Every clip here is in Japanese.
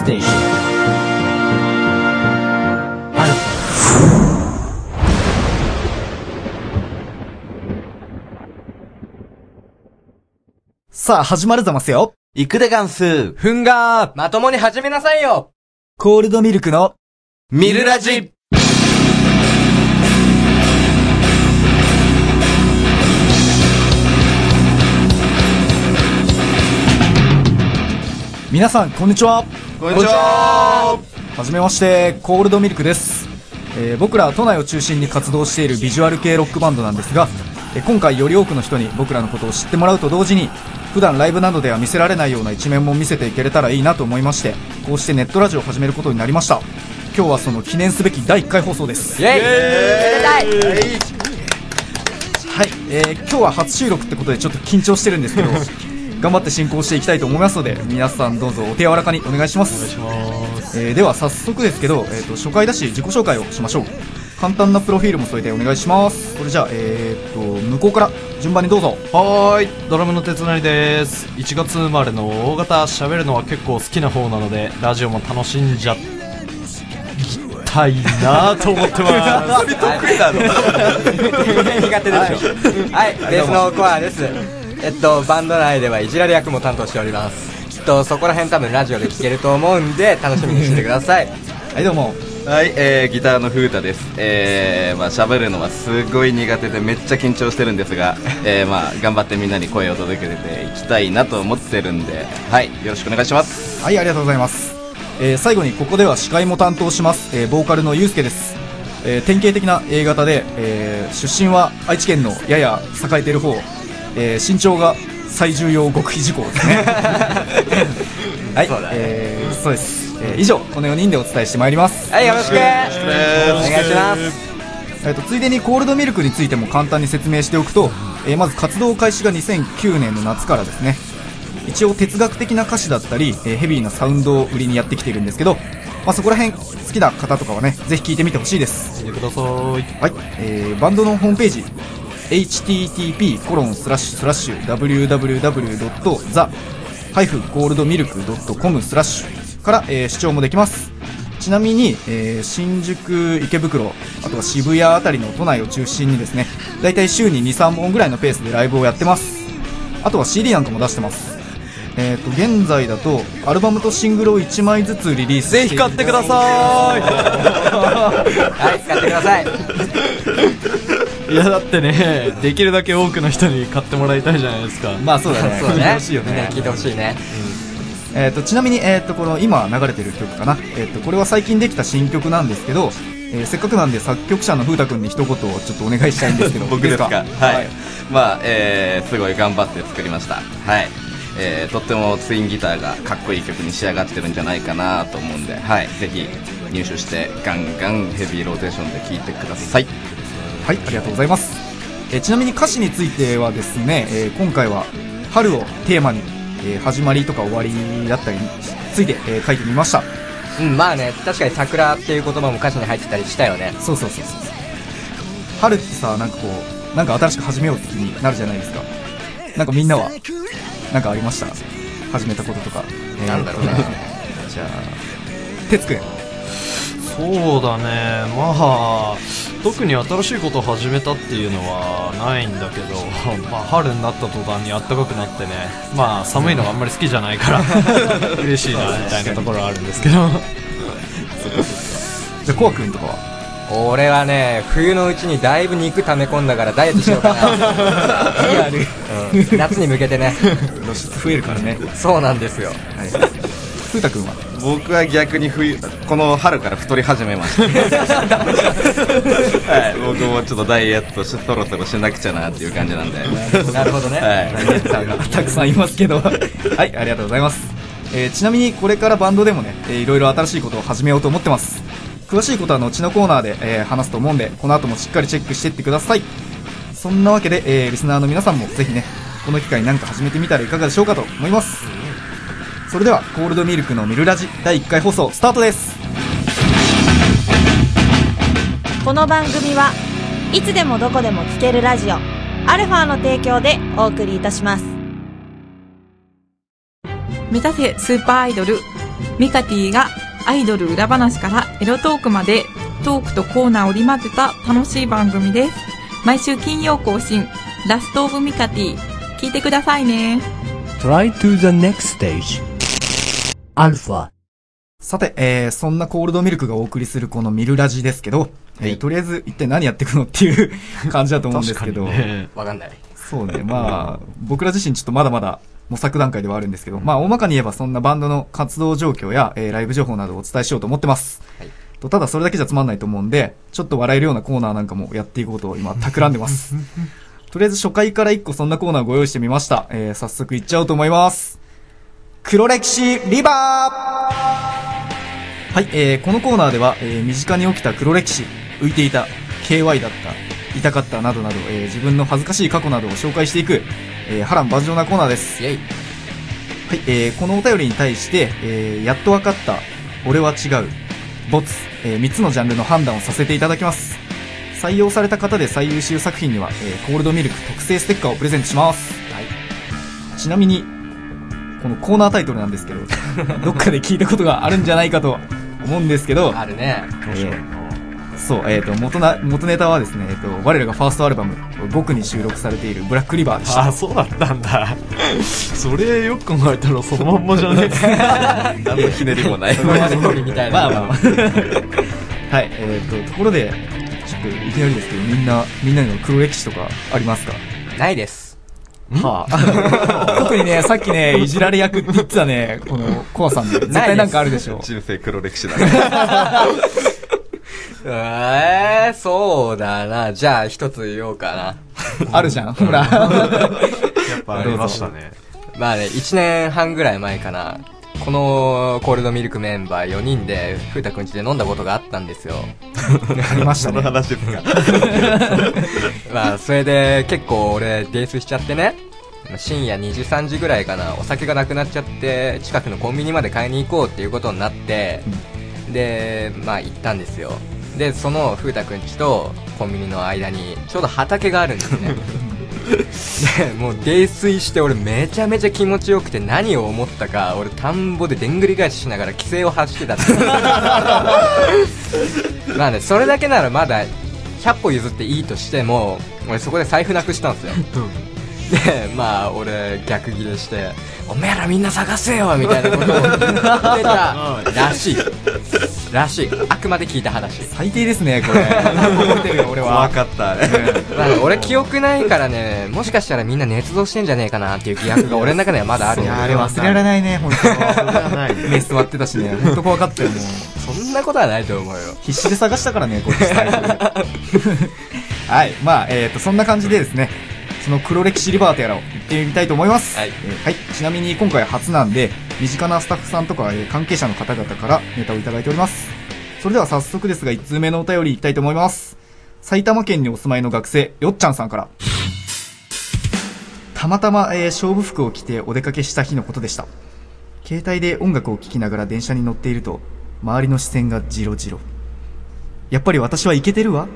ステーションアルさあ、始まるざますよ。いくでガンス。ふんがーまともに始めなさいよコールドミルクの、ミルラジ。皆さん、こんにちは。こんにちは。はじめまして、コールドミルクです。えー僕ら都内を中心に活動しているビジュアル系ロックバンドなんですが、えー今回より多くの人に僕らのことを知ってもらうと同時に、普段ライブなどでは見せられないような一面も見せていけれたらいいなと思いまして、こうしてネットラジオを始めることになりました。今日はその記念すべき第1回放送です。イェイめでたいはい、えー今日は初収録ってことでちょっと緊張してるんですけど頑張って進行していきたいと思いますので皆さんどうぞお手柔らかにお願いします。えーでは早速ですけど、えー、と初回だし自己紹介をしましょう。簡単なプロフィールも添えてお願いします。それじゃあ、えー、と向こうから順番にどうぞ。はーい。ドラムの鉄成です。1月生まれの大型喋るのは結構好きな方なのでラジオも楽しんじゃたいなと思ってます。得意なの？苦手でしょ。はい、ベースのコアですえっとバンド内ではいじられ役も担当しております。きっとそこら辺多分ラジオで聞けると思うんで楽しみにしててください。はいどうも。はい、えー、ギターの風太です。えー、まあ喋るのはすごい苦手でめっちゃ緊張してるんですが、えー、まあ頑張ってみんなに声を届けていきたいなと思ってるんで、はい、よろしくお願いします。はいありがとうございます、えー最後にここでは司会も担当します、えーボーカルのゆうすけです、えー典型的な A 型で、えー出身は愛知県のやや栄えている方、えー身長が最重要極秘事項ですね。はいそうえーそうです、えー以上この4人でお伝えしてまいります。はいよろしく。お願いします。えー、とついでにコールドミルクについても簡単に説明しておくと、えーまず活動開始が2009年の夏からですね。一応哲学的な歌詞だったり、えーヘビーなサウンドを売りにやってきているんですけど、まあ、そこら辺好きな方とかはねぜひ聞いてみてほしいです、聞いてください。はいえーバンドのホームページ http コロンスラッシュスラッシュ www.the-goldmilk.com スラッシュから、えー視聴もできますちなみに、えー新宿、池袋、あとは渋谷あたりの都内を中心にですね、だいたい週に2、3本ぐらいのペースでライブをやってます。あとは CD なんかも出してます。えっ、と、現在だと、アルバムとシングルを1枚ずつリリースぜひ買ってくださ はい使ってくださいいいやだってねできるだけ多くの人に買ってもらいたいじゃないですか。まあそうだね。そうだね。欲しいよね。聞いてほしいね。えっ、と、ちなみに、えっ、と、この今流れてる曲かな。えっ、と、これは最近できた新曲なんですけど、えーせっかくなんで作曲者の風太くんに一言ちょっとお願いしたいんですけど。僕ですか？いい。はい、まあ、えー、すごい頑張って作りました。はい。えー、とってもツインギターがかっこいい曲に仕上がってるんじゃないかなと思うんで、はい、ぜひ入手してガンガンヘビーローテーションで聴いてくださいはい、ありがとうございます。えーちなみに歌詞についてはですね、えー今回は春をテーマに、えー始まりとか終わりだったりについて、えー書いてみました。うんまあね確かに桜っていう言葉も歌詞に入ってたりしたよねそうそうそうそう。春ってさ、なんかこう、なんか新しく始めようって気になるじゃないですか。なんかみんなは、なんかありました？始めたこととか。えーなんだろうね じゃあ、哲くん。そうだねまあ特に新しいことを始めたっていうのはないんだけど、まあ、春になった途端に暖かくなってねまあ寒いのがあんまり好きじゃないから 嬉しいなみたいなところはあるんですけど。じゃあ、コアくんとかは？俺はね冬のうちにだいぶ肉溜め込んだからダイエットしようかな。リアル、うん、夏に向けてね。増えるからね。そうなんですよ。はい。風太くんは？僕は逆に冬この春から太り始めましたはい。僕もちょっとダイエットしそろそろしなくちゃなっていう感じなんで。なるほどね。はい。ダイエッターがたくさんいますけど。はいありがとうございます、えーちなみにこれからバンドでもね、えーいろいろ新しいことを始めようと思ってます。詳しいことは後のコーナーで、えー話すと思うんでこの後もしっかりチェックしていってください。そんなわけで、えーリスナーの皆さんもぜひねこの機会に何か始めてみたらいかがでしょうかと思いますそれではコールドミルクのミルラジ第1回放送スタートですこの番組はいつでもどこでも聴けるラジオアルファの提供でお送りいたします目指せスーパーアイドルミカティがアイドル裏話からエロトークまでトークとコーナーを織り交ぜた楽しい番組です。毎週金曜更新、ラストオブミカティ。聞いてくださいね。Try to the next stage. Alpha. さて、えー、そんなコールドミルクがお送りするこのミルラジですけど、えーとりあえず一体何やっていくのっていう 感じだと思うんですけど、わかんない。そうね、まあ、僕ら自身ちょっとまだまだ模索段階ではあるんですけど、まあ、大まかに言えばそんなバンドの活動状況や、えーライブ情報などをお伝えしようと思ってます。とただそれだけじゃつまんないと思うんで、ちょっと笑えるようなコーナーなんかもやっていこうと今、企んでます。とりあえず初回から一個そんなコーナーご用意してみました。えー、早速いっちゃおうと思います。黒歴史リバーはい、えー、このコーナーでは、えー、身近に起きた黒歴史、浮いていた、KY だった、痛かったなどなど、えー、自分の恥ずかしい過去などを紹介していく、えー、波乱万丈なコーナーです。イェイ。はい、えー、このお便りに対して、えー、やっと分かった、俺は違う、ボツ、えー、3つのジャンルの判断をさせていただきます。採用された方で最優秀作品には、えー、コールドミルク特製ステッカーをプレゼントします。ちなみに、このコーナータイトルなんですけど、どっかで聞いたことがあるんじゃないかと思うんですけど、あるね。えーそう、えっ、と、元な、元ネタはですね、えっ、と、我らがファーストアルバム、5に収録されているブラックリバーでした。あ、そうだったんだ。それよく考えたらそのまんまじゃね？え 何のひねりもない。今 まあまあまあ。はい、えっ、と、ところで、ちょっといきなりですけど、みんな、みんなの黒歴史とかありますか？ないです。はあ。特にね、さっきね、いじられ役って言ってたね、この、コアさんで、絶対なんかあるでしょ。人生黒歴史だね。えー、そうだな。じゃあ一つ言おうかあるじゃん、ほら。やっぱありましたね。な。まあね、1年半ぐらい前かな。このコールドミルクメンバー4人で、ふうたくんちで飲んだことがあったんですよ。ありましたそのね。話ですか。まあ、それで結構俺、泥酔しちゃってね。深夜2時3時ぐらいかな、お酒がなくなっちゃって、近くのコンビニまで買いに行こうっていうことになって、で、まあ行ったんですよ。で、その風太くんちとコンビニの間に、ちょうど畑があるんですね。で、もう泥酔して俺めちゃめちゃ気持ちよくて何を思ったか、俺田んぼででんぐり返ししながら規制を発してたって。まあね、それだけならまだ100歩譲っていいとしても、俺そこで財布なくしたんですよ。で、まあ、俺、逆ギレして、おめえらみんな探せよみたいなことを 言ってたらしい。らしい。あくまで聞いた話。最低ですね、これ。覚えてるよ、俺は。分かったね。まあ、俺記憶ないからね、もしかしたらみんな捏造してんじゃねえかなっていう疑惑が俺の中ではまだあるんあれ忘れられないね、本ない当。目座ってたしね、本当怖かったよ、もう。そんなことはないと思うよ。必死で探したからね、こっち はい、まあ、えっ、と、そんな感じでですね、その黒歴史リバーとやらを行ってみたいと思います。はいえーはい。ちなみに今回初なんで、身近なスタッフさんとか、えー関係者の方々からネタをいただいております。それでは早速ですが、1通目のお便りいきたいと思います。埼玉県にお住まいの学生、よっちゃんさんから。たまたま、えー勝負服を着てお出かけした日のことでした。携帯で音楽を聴きながら電車に乗っていると、周りの視線がジロジロ。やっぱり私はイケてるわ？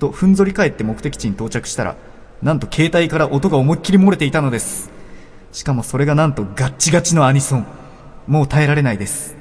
とふんぞり返って目的地に到着したら、なんと携帯から音が思いっきり漏れていたのです。しかもそれがなんとガッチガチのアニソン。もう耐えられないです。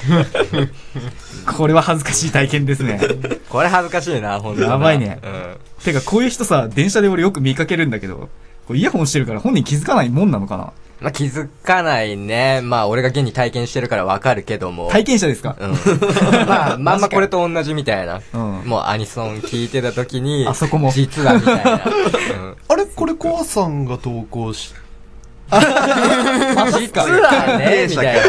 これは恥ずかしい体験ですね。これ恥ずかしいな、ほんとなやばいねうん。てかこういう人さ、電車で俺よく見かけるんだけど、これイヤホンしてるから本人気づかないもんなのかな？まあ、気づかないね。まあ、俺が現に体験してるからわかるけども。体験者ですか？うん。まあ、まんまこれと同じみたいな。うんもうアニソン聞いてた時に、あそこも実はみたいな。うんあれ？これコアさんが投稿し、実はね、みたいな。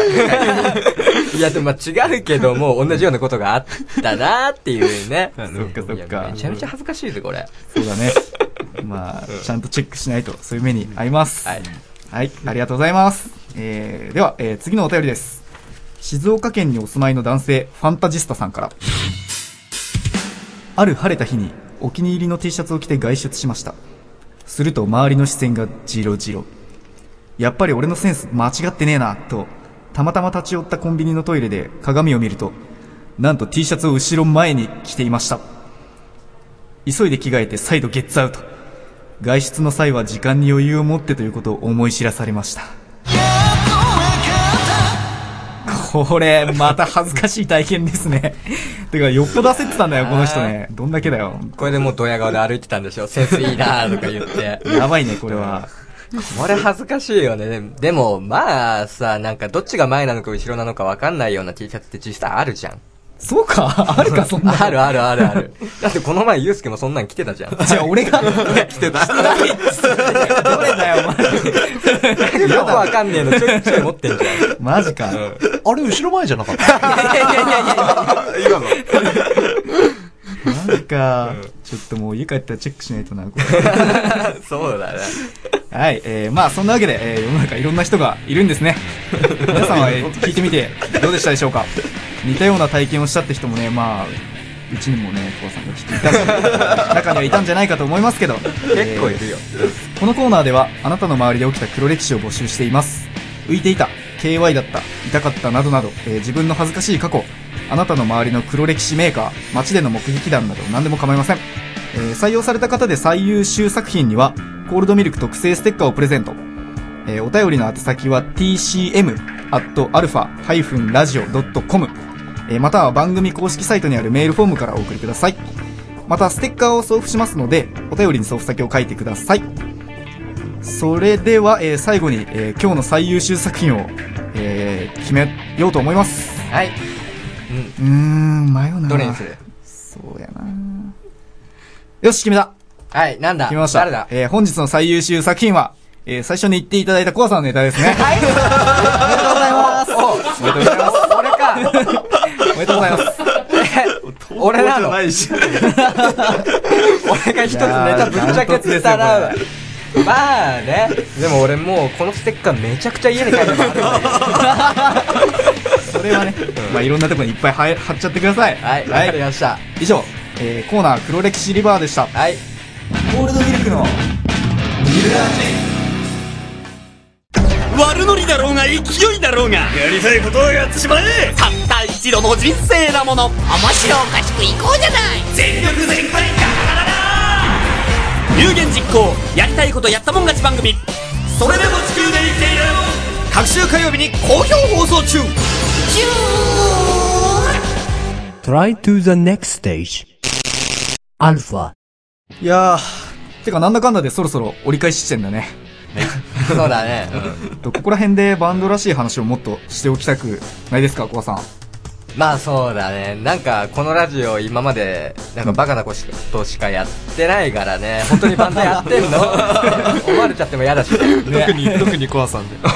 いや、でもまあ違うけども、同じようなことがあったなっていうね。そっかそっかめ。ちゃめちゃ恥ずかしいぜ、これ。そうだね。まあ、ちゃんとチェックしないと、そういう目に遭います。はい。はい、ありがとうございます。えー、では、えー、次のお便りです。静岡県にお住まいの男性、ファンタジスタさんから。ある晴れた日に、お気に入りの T シャツを着て外出しました。すると周りの視線がジロジロ。やっぱり俺のセンス間違ってねえな、と、たまたま立ち寄ったコンビニのトイレで鏡を見ると、なんと T シャツを後ろ前に着ていました。急いで着替えて再度ゲッツアウト。外出の際は時間に余裕を持ってということを思い知らされました。これ、また恥ずかしい体験ですね。てか、よっぽど焦ってたんだよ、この人ね。どんだけだよ。これでもうドヤ顔で歩いてたんでしょセンスいいなーとか言って。やばいね、これは。これ恥ずかしいよね。ででも、まあさ、なんかどっちが前なのか後ろなのかわかんないような T シャツって実際あるじゃん。そうか？あるか、そんな。あるあるあるある。だってこの前ユうスケもそんなん着てたじゃん。じゃあ、俺が、来てた。どれだよ、お前。よくわかんねえのちょいちょい持ってんじゃん。マジか。あれ、後ろ前じゃなかった？今の。マジか。ちょっともう家帰ったらチェックしないとな、これ。そうだね。はい、えー、まあそんなわけで、えー、世の中いろんな人がいるんですね。皆さんは、えー聞いてみてどうでしたでしょうか？似たような体験をしたって人もね、まあ、うちにもね、コアさんがきっといたし 中にはいたんじゃないかと思いますけど、結構いるよ。このコーナーではあなたの周りで起きた黒歴史を募集しています浮いていた KY だった痛かったなどなど、えー自分の恥ずかしい過去あなたの周りの黒歴史メーカー街での目撃談など何でも構いません、えー採用された方で最優秀作品にはコールドミルク特製ステッカーをプレゼント、えーお便りの宛先は tcm.alpha-radio.com えーまたは番組公式サイトにあるメールフォームからお送りください。またステッカーを送付しますのでお便りに送付先を書いてください。それでは、えー最後に、えー今日の最優秀作品を、えー決めようと思います。はい。うーん、迷うな。どれにする？そうやな。よし、決めた。はい、なんだ？決めました。誰だ？えー本日の最優秀作品は、えー最初に言っていただいたコアさんのネタですね。はい。おめでとうございます。俺かおめでとうございます。俺なのないし。俺が一つネタぶっちゃけてたら、まあね。でも俺もうこのステッカーめちゃくちゃ家に帰ってもあるんだよそれはね、まあいろんなところにいっぱい貼貼っちゃってください。はい、わかりました。以上、えーコーナー黒歴史リバーでした。はい。ゴールドミルクの悪ノリだろうが勢いだろうがやりたいことをやってしまえたった一度の人生なもの面白おかしくいこうじゃない全力全開ガラガラ有言実行やりたいことやったもん勝ち番組それでも地球で生きている各週火曜日に好評放送中 Try to the next stage. Alpha. いやー、てかなんだかんだでそろそろ折り返し地点だね。そうだね。とここら辺でバンドらしい話をもっとしておきたくないですか、コアさん。まあそうだね。なんかこのラジオ今までなんかバカなことしかやってないからね。本当にバンドやってんの？思われちゃっても嫌だし。特に、特にコアさんで。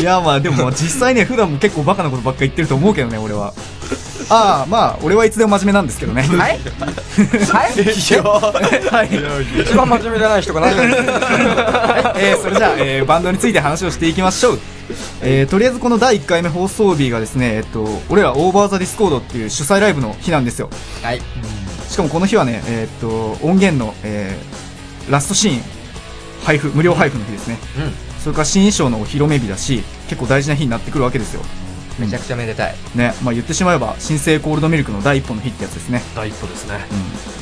いやまあでも実際ね、普段も結構バカなことばっか言ってると思うけどね、俺は。ああ、まあ、俺はいつでも真面目なんですけどね。はい？はい？はい。一番真面目じゃない人が何を言ってんのえーそれじゃあ、えーバンドについて話をしていきましょう。えーとりあえずこの第1回目放送日がですね、えっと、俺ら Over The Discord っていう主催ライブの日なんですよ。はい。しかもこの日はね、えーっと、音源の、えーラストシーン、配布、無料配布の日ですね。それから新衣装のお披露目日だし、結構大事な日になってくるわけですよ。めちゃくちゃめでたい。ね、まあ言ってしまえば、新生コールドミルクの第一歩の日ってやつですね。第一歩ですね。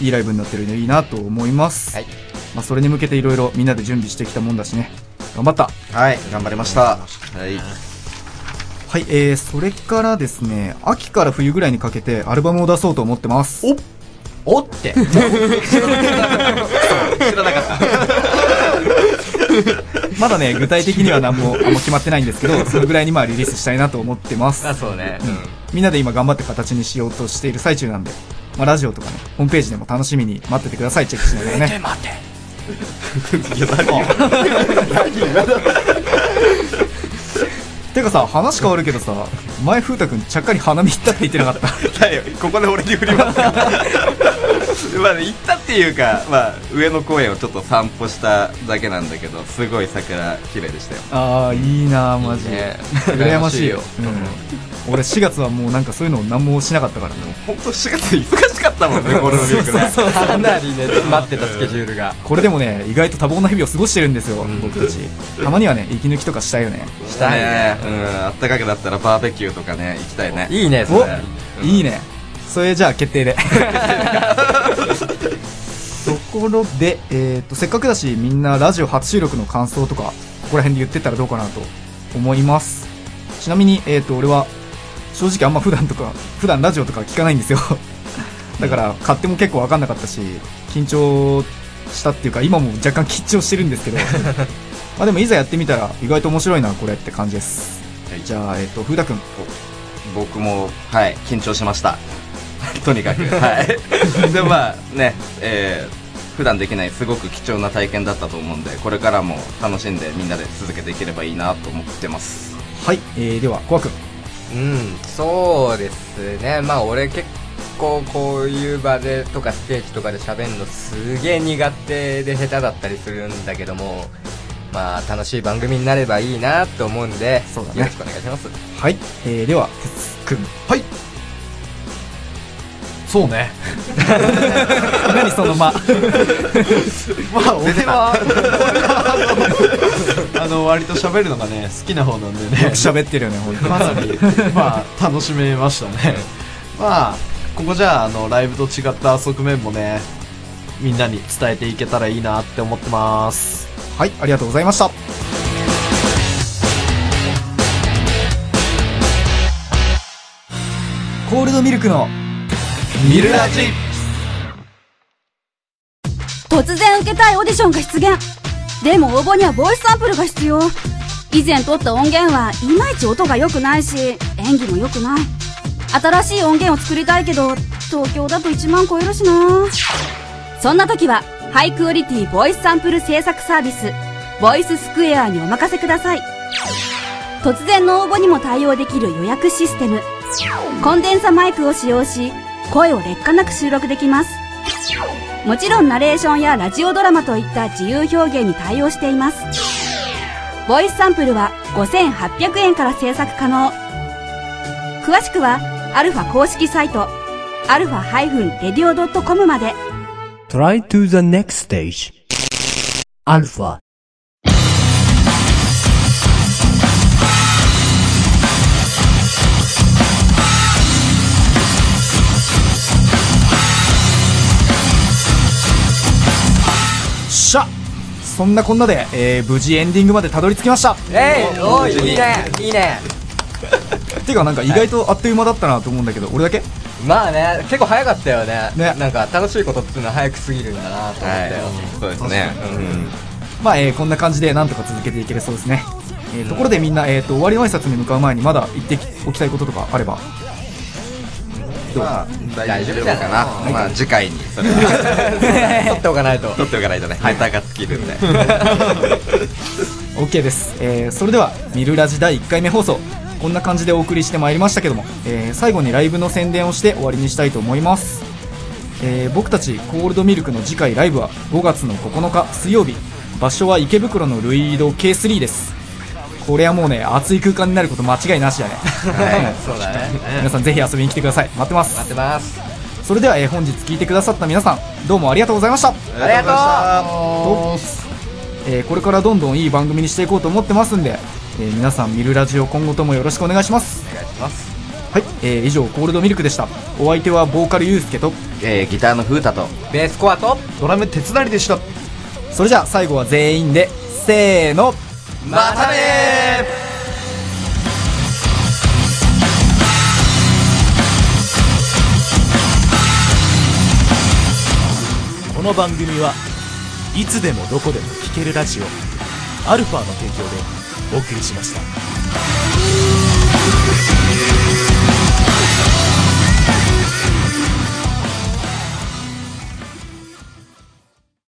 うん。いいライブになってるのいいなと思います。はい。まあそれに向けていろいろみんなで準備してきたもんだしね。頑張った。はい、頑張りました。はい。はい、えー、それからですね、秋から冬ぐらいにかけてアルバムを出そうと思ってます。おおって。知らなかった。まだね、具体的には何もあんま決まってないんですけど、そのぐらいにまあリリースしたいなと思ってます。あ、そうね。うんみんなで今頑張って形にしようとしている最中なんで、まあ、ラジオとかね、ホームページでも楽しみに待っててください、チェックしながらね。待て。いや、何てかさ、話変わるけどさ、前風太くんちゃっかり花見行ったって言ってなかった？だよ、ここで俺に振りますかまあね、行ったっていうか、まあ、上野公園をちょっと散歩しただけなんだけど、すごい桜綺麗でしたよ。ああ、いいなマジいいね羨ましいよ。うん、俺4月はもうなんかそういうの何もしなかったからね。ほんと4月忙しかったもんね、ゴールデンウィークね。かなりね、詰まってたスケジュールが。これでもね、意外と多忙な日々を過ごしてるんですよ、僕たち。たまにはね、息抜きとかしたいよね。したいね。うん、あったかくなったらバーベキューとかね、行きたいね。いいね、そおれ。いいね。それじゃあ決定で。ところで、えっ、と、せっかくだし、みんなラジオ初収録の感想とか、ここら辺で言ってったらどうかなと思います。ちなみに、えー、と俺は正直あんま普段とか普段ラジオとか聞かないんですよ。だから勝手も結構分かんなかったし緊張したっていうか今も若干緊張してるんですけど。まあでもいざやってみたら意外と面白いなこれって感じです、じゃあえっ、と風太くん。僕もはい緊張しましたとにかくはい。でもまあねえー普段できないすごく貴重な体験だったと思うんでこれからも楽しんでみんなで続けていければいいなと思ってます。はい、えー、ではコアくんうんそうですね。まあ俺結構こういう場でとかステージとかで喋るのすげえ苦手で下手だったりするんだけどもまあ楽しい番組になればいいなと思うんでそうだね。よろしくお願いします。はい、えー、では哲くん。はいそうね。何その間？まあ俺はあの割と喋るのがね好きな方なんでね。喋ってるよね本当に。かなりまあ楽しめましたね。まあここじゃああのライブと違った側面もねみんなに伝えていけたらいいなって思ってます。はいありがとうございました。コールドミルクのミルラジ。突然受けたいオーディションが出現。でも応募にはボイスサンプルが必要。以前撮った音源はいまいち音が良くないし演技も良くない。新しい音源を作りたいけど東京だと1万超えるしな。そんな時はハイクオリティボイスサンプル制作サービスボイススクエアにお任せください。突然の応募にも対応できる予約システム。コンデンサマイクを使用し声を劣化なく収録できますもちろんナレーションやラジオドラマといった自由表現に対応していますボイスサンプルは5800円から制作可能詳しくはアルファ公式サイトアルファ -radio.com まで Try to the next stage. Alpha. しそんなこんなで、えー無事エンディングまでたどり着きました。えいおいいいねいいね。てかなんか意外とあっという間だったなと思うんだけど、俺だけ？まあね結構早かったよね。ね。なんか楽しいことっていうのは早く過ぎるんだなと思ったよ、そうですね。うん。まあ、えーこんな感じでなんとか続けていけるそうですね、えーところでみんな、えー、と終わりの挨拶に向かう前にまだ言っておきたいこととかあれば？まあ大丈夫かな。まあ次回にそれは。取っておかないと。取っておかないとね。ネタが尽きるんで。OK です、えーそれでは「ミルラジ第1回目放送」こんな感じでお送りしてまいりましたけども、えー最後にライブの宣伝をして終わりにしたいと思います、えー僕たちコールドミルクの次回ライブは5月の9日水曜日。場所は池袋のルイード K3 ですこれはもうね熱い空間になること間違いなしだね、はい。そうだね。皆さんぜひ遊びに来てください。待ってます。待ってます。それでは、えー本日聞いてくださった皆さんどうもありがとうございました。ありがとうえーこれからどんどんいい番組にしていこうと思ってますんで、えー皆さん見るラジオ今後ともよろしくお願いします。お願いします。はい、えー以上コールドミルクでした。お相手はボーカルユースケとえーギターの風太とベースコアとドラム手伝いでした。それじゃあ最後は全員でせーのまたねこの番組はいつでもどこでも聴けるラジオアルファの提供でお送りしました。